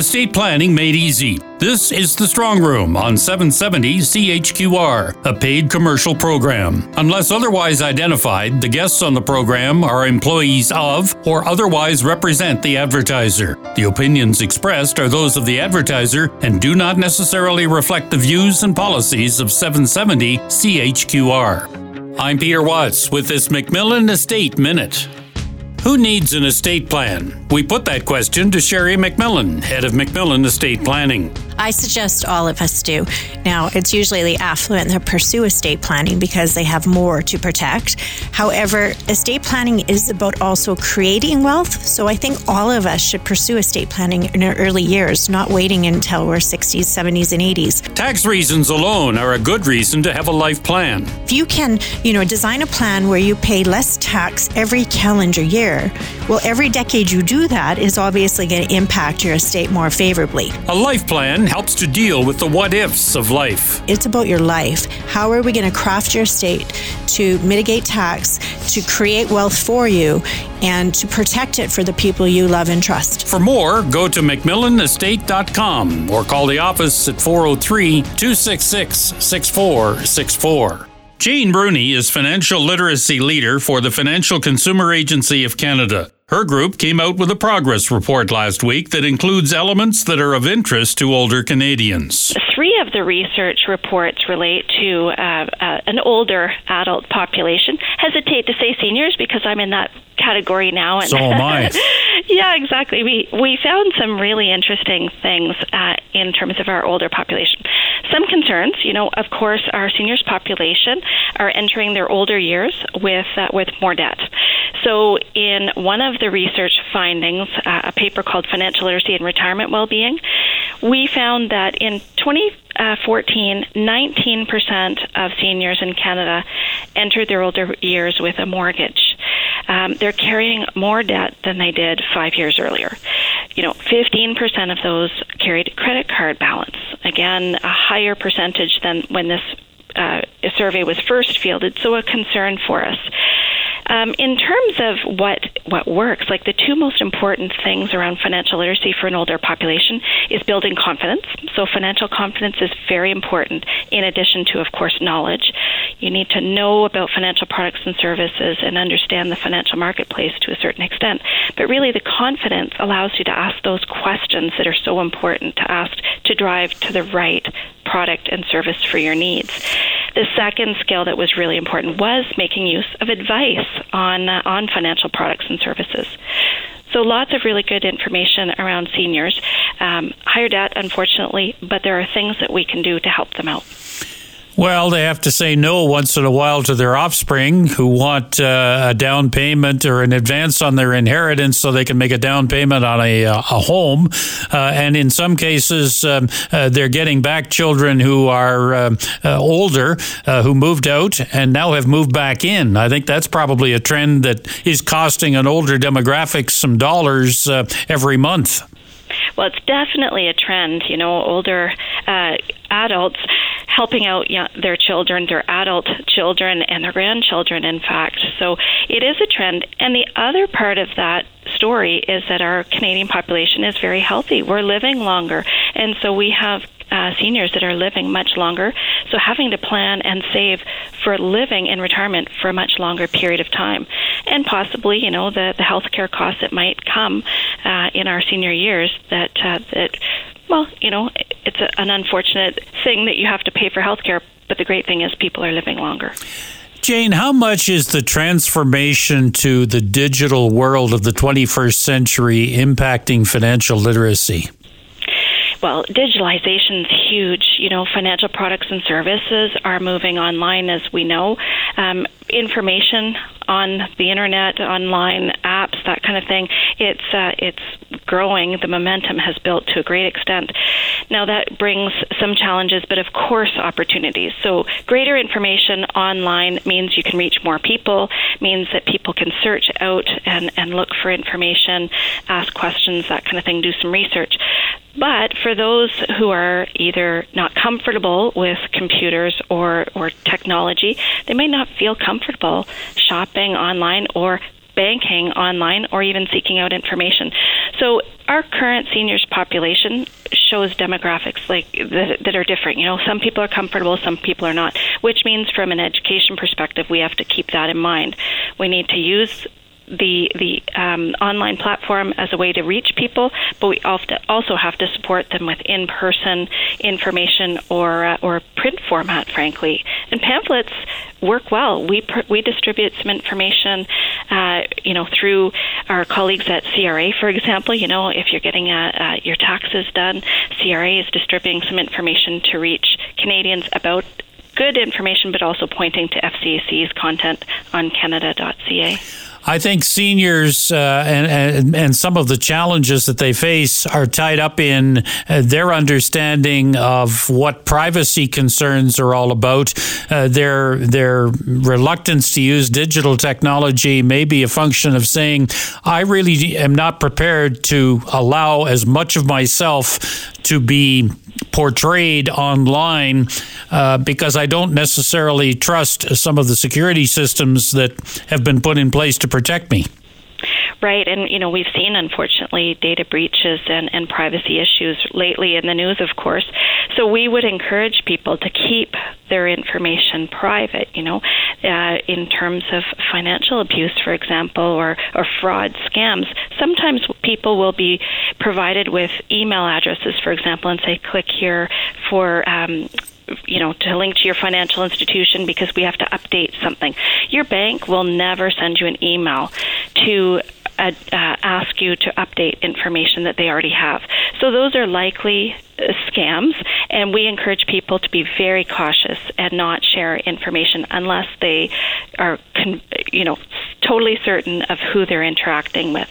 Estate planning made easy. This is the Strong Room on 770 CHQR, a paid commercial program. Unless otherwise identified, the guests on the program are employees of or otherwise represent the advertiser. The opinions expressed are those of the advertiser and do not necessarily reflect the views and policies of 770 CHQR. I'm Peter Watts with this McMillan Estate Minute. Who needs an estate plan? We put that question to Sherry McMillan, head of McMillan Estate Planning. I suggest all of us do. Now, it's usually the affluent that pursue estate planning because they have more to protect. However, estate planning is about also creating wealth. So I think all of us should pursue estate planning in our early years, not waiting until we're 60s, 70s, and 80s. Tax reasons alone are a good reason to have a life plan. If you can, you know, design a plan where you pay less tax every calendar year, well, every decade you do that is obviously going to impact your estate more favorably. A life plan helps to deal with the what ifs of life. It's about your life. How are we going to craft your estate to mitigate tax, to create wealth for you, and to protect it for the people you love and trust? For more, go to McMillanestate.com or call the office at 403 266 6464. Jane Rooney is financial literacy leader for the Financial Consumer Agency of Canada. Her group came out with a progress report last week that includes elements that are of interest to older Canadians. Three of the research reports relate to uh, uh, an older adult population. Hesitate to say seniors because I'm in that category now. And so am I. yeah, exactly. We we found some really interesting things uh, in terms of our older population. Some concerns, you know, of course, our seniors population are entering their older years with uh, with more debt. So, in one of the research findings, uh, a paper called Financial Literacy and Retirement Wellbeing, we found that in 2014, 19% of seniors in Canada entered their older years with a mortgage. Um, they're carrying more debt than they did five years earlier. You know, 15% of those carried credit card balance. Again, a higher percentage than when this uh, survey was first fielded, so a concern for us. Um, in terms of what what works, like the two most important things around financial literacy for an older population is building confidence. So financial confidence is very important. In addition to, of course, knowledge, you need to know about financial products and services and understand the financial marketplace to a certain extent. But really, the confidence allows you to ask those questions that are so important to ask to drive to the right product and service for your needs. The second skill that was really important was making use of advice on uh, on financial products and services. So lots of really good information around seniors. Um, higher debt, unfortunately, but there are things that we can do to help them out. Well, they have to say no once in a while to their offspring who want uh, a down payment or an advance on their inheritance so they can make a down payment on a, uh, a home. Uh, and in some cases, um, uh, they're getting back children who are uh, uh, older, who moved out and now have moved back in. I think that's probably a trend that is costing an older demographic some dollars every month. Well, it's definitely a trend. You know, older uh, adults helping out young, their children, their adult children, and their grandchildren, in fact. So it is a trend. And the other part of that story is that our Canadian population is very healthy. We're living longer. And so we have uh, seniors that are living much longer. So having to plan and save for living in retirement for a much longer period of time, and possibly, you know, the the healthcare costs that might come uh, in our senior years that uh, that. Well, you know, it's a, an unfortunate thing that you have to pay for healthcare, but the great thing is people are living longer. Jane, how much is the transformation to the digital world of the 21st century impacting financial literacy? Well, digitalization is huge. You know, financial products and services are moving online, as we know. Um, information on the internet, online apps, that kind of thing. It's uh, it's growing. The momentum has built to a great extent. Now that brings some challenges, but of course opportunities. So greater information online means you can reach more people. Means that people can search out and and look for information, ask questions, that kind of thing. Do some research. But for those who are either not comfortable with computers or, or technology, they may not feel comfortable shopping online or banking online or even seeking out information. So our current seniors population shows demographics like that, that are different. You know, some people are comfortable, some people are not. Which means, from an education perspective, we have to keep that in mind. We need to use the the um, online platform as a way to reach people, but we also have to support them with in person information or uh, or print format, frankly. And pamphlets work well. We pr- we distribute some information, uh, you know, through our colleagues at CRA, for example. You know, if you're getting uh, uh, your taxes done, CRA is distributing some information to reach Canadians about good information, but also pointing to FCAC's content on Canada.ca. I think seniors uh, and, and, and some of the challenges that they face are tied up in uh, their understanding of what privacy concerns are all about. Uh, their their reluctance to use digital technology may be a function of saying, "I really am not prepared to allow as much of myself to be portrayed online uh, because I don't necessarily trust some of the security systems that have been put in place to protect me. Right, and you know we've seen unfortunately data breaches and, and privacy issues lately in the news, of course. So we would encourage people to keep their information private. You know, uh, in terms of financial abuse, for example, or or fraud scams. Sometimes people will be provided with email addresses, for example, and say click here for um, you know to link to your financial institution because we have to update something your bank will never send you an email to uh, uh, ask you to update information that they already have. So those are likely uh, scams, and we encourage people to be very cautious and not share information unless they are, you know, totally certain of who they're interacting with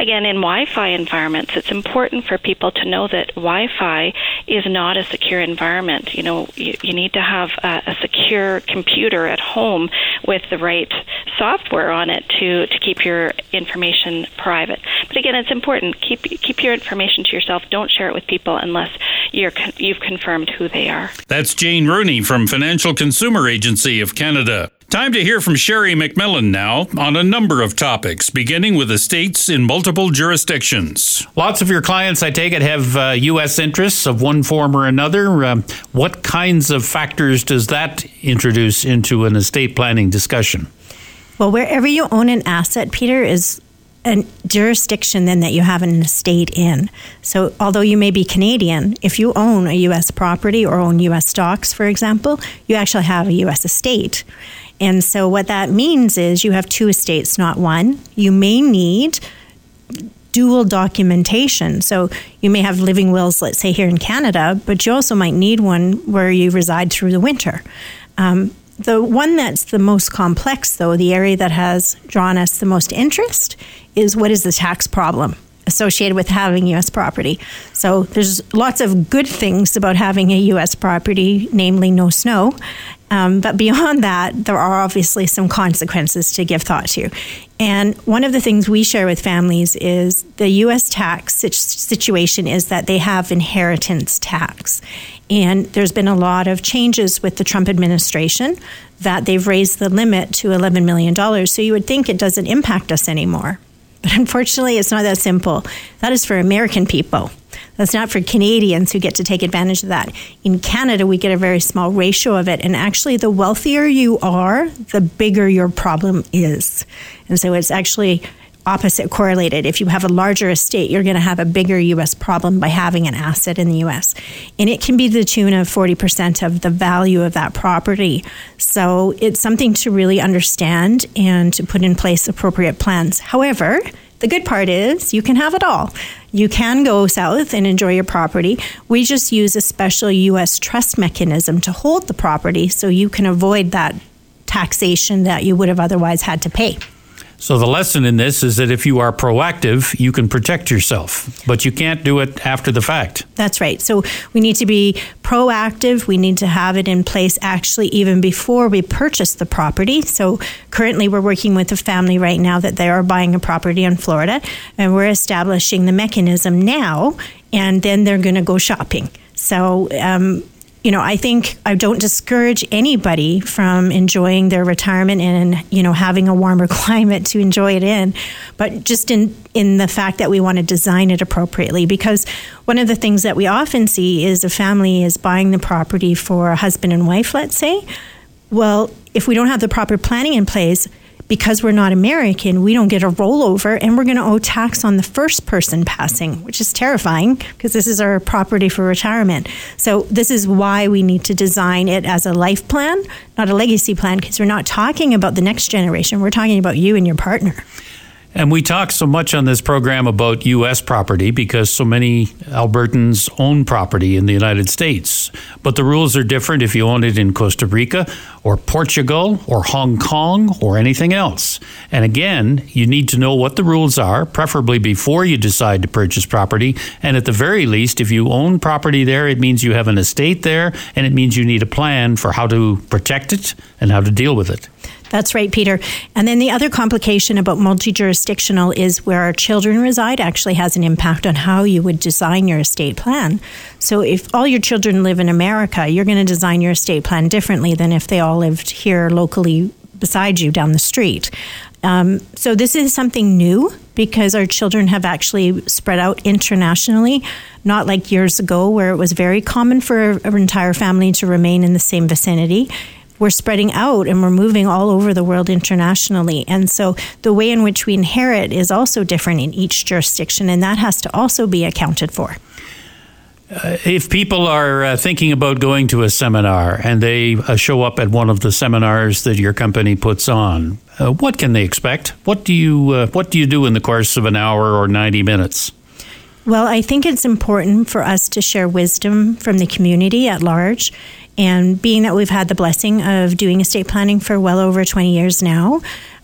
again, in Wi Fi environments, it's important for people to know that Wi Fi is not a secure environment. You know, you, you need to have a, a, secure computer at home with the right software on it to, to keep your information private. But again, it's important. Keep, keep your information to yourself. Don't share it with people unless you're, you've confirmed who they are. That's Jane Rooney from Financial Consumer Agency of Canada. Time to hear from Sherry McMillan now on a number of topics, beginning with estates in multiple jurisdictions. Lots of your clients, I take it, have uh, U.S. interests of one form or another. Uh, what kinds of factors does that introduce into an estate planning discussion? Well, wherever you own an asset, Peter, is a jurisdiction then that you have an estate in. So, although you may be Canadian, if you own a U.S. property or own U.S. stocks, for example, you actually have a U.S. estate. And so, what that means is you have two estates, not one. You may need dual documentation. So, you may have living wills, let's say here in Canada, but you also might need one where you reside through the winter. Um, the one that's the most complex, though, the area that has drawn us the most interest is what is the tax problem? associated with having U.S. property. So there's lots of good things about having a U.S. property, namely no snow. Um, but beyond that, there are obviously some consequences to give thought to. And one of the things we share with families is the U.S. tax situation is that they have inheritance tax. And there's been a lot of changes with the Trump administration that they've raised the limit to $11 million. So you would think it doesn't impact us anymore. But unfortunately, it's not that simple. That is for American people. That's not for Canadians who get to take advantage of that. In Canada, we get a very small ratio of it. And actually, the wealthier you are, the bigger your problem is. And so it's actually opposite correlated. If you have a larger estate, you're going to have a bigger U.S. problem by having an asset in the U.S. And it can be the tune of 40% of the value of that property. So it's something to really understand and to put in place appropriate plans. However, the good part is you can have it all. You can go south and enjoy your property. We just use a special U.S. trust mechanism to hold the property so you can avoid that taxation that you would have otherwise had to pay. So the lesson in this is that if you are proactive, you can protect yourself, but you can't do it after the fact. That's right. So we need to be proactive. We need to have it in place actually even before we purchase the property. So currently we're working with a family right now that they are buying a property in Florida and we're establishing the mechanism now and then they're going to go shopping. So um, you know, I think I don't discourage anybody from enjoying their retirement and, you know, having a warmer climate to enjoy it in, but just in, in the fact that we want to design it appropriately. Because one of the things that we often see is a family is buying the property for a husband and wife, let's say. Well, if we don't have the proper planning in place, because we're not American, we don't get a rollover and we're going to owe tax on the first person passing, which is terrifying because this is our property for retirement. So, this is why we need to design it as a life plan, not a legacy plan, because we're not talking about the next generation. We're talking about you and your partner. And we talk so much on this program about U.S. property because so many Albertans own property in the United States. But the rules are different if you own it in Costa Rica or Portugal or Hong Kong or anything else. And again, you need to know what the rules are, preferably before you decide to purchase property. And at the very least, if you own property there, it means you have an estate there and it means you need a plan for how to protect it and how to deal with it. That's right, Peter. And then the other complication about multi jurisdictional is where our children reside actually has an impact on how you would design your estate plan. So if all your children live in America, you're going to design your estate plan differently than if they all lived here locally beside you down the street. Um, so this is something new because our children have actually spread out internationally, not like years ago where it was very common for an entire family to remain in the same vicinity we're spreading out and we're moving all over the world internationally. And so the way in which we inherit is also different in each jurisdiction, and that has to also be accounted for. Uh, if people are uh, thinking about going to a seminar and they uh, show up at one of the seminars that your company puts on, uh, what can they expect? What do you uh, what do you do in the course of an hour or ninety minutes? Well, I think it's important for us to share wisdom from the community at large and being that we've had the blessing of doing estate planning for well over 20 years now,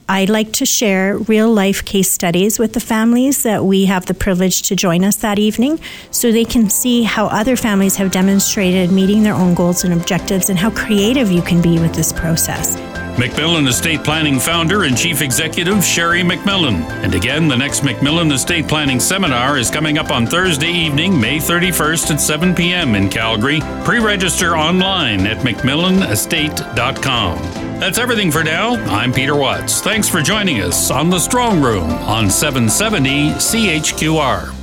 I'd like to share real life case studies with the families that we have the privilege to join us that evening so they can see how other families have demonstrated meeting their own goals and objectives and how creative you can be with this process. McMillan Estate Planning founder and chief executive Sherry McMillan. And again, the next McMillan Estate Planning seminar is coming up on Thursday evening, May 31st at 7 p.m. in Calgary. Pre register online at McMillanEstate.com. That's everything for now. I'm Peter Watts. Thanks for joining us on The Strong Room on 770 CHQR.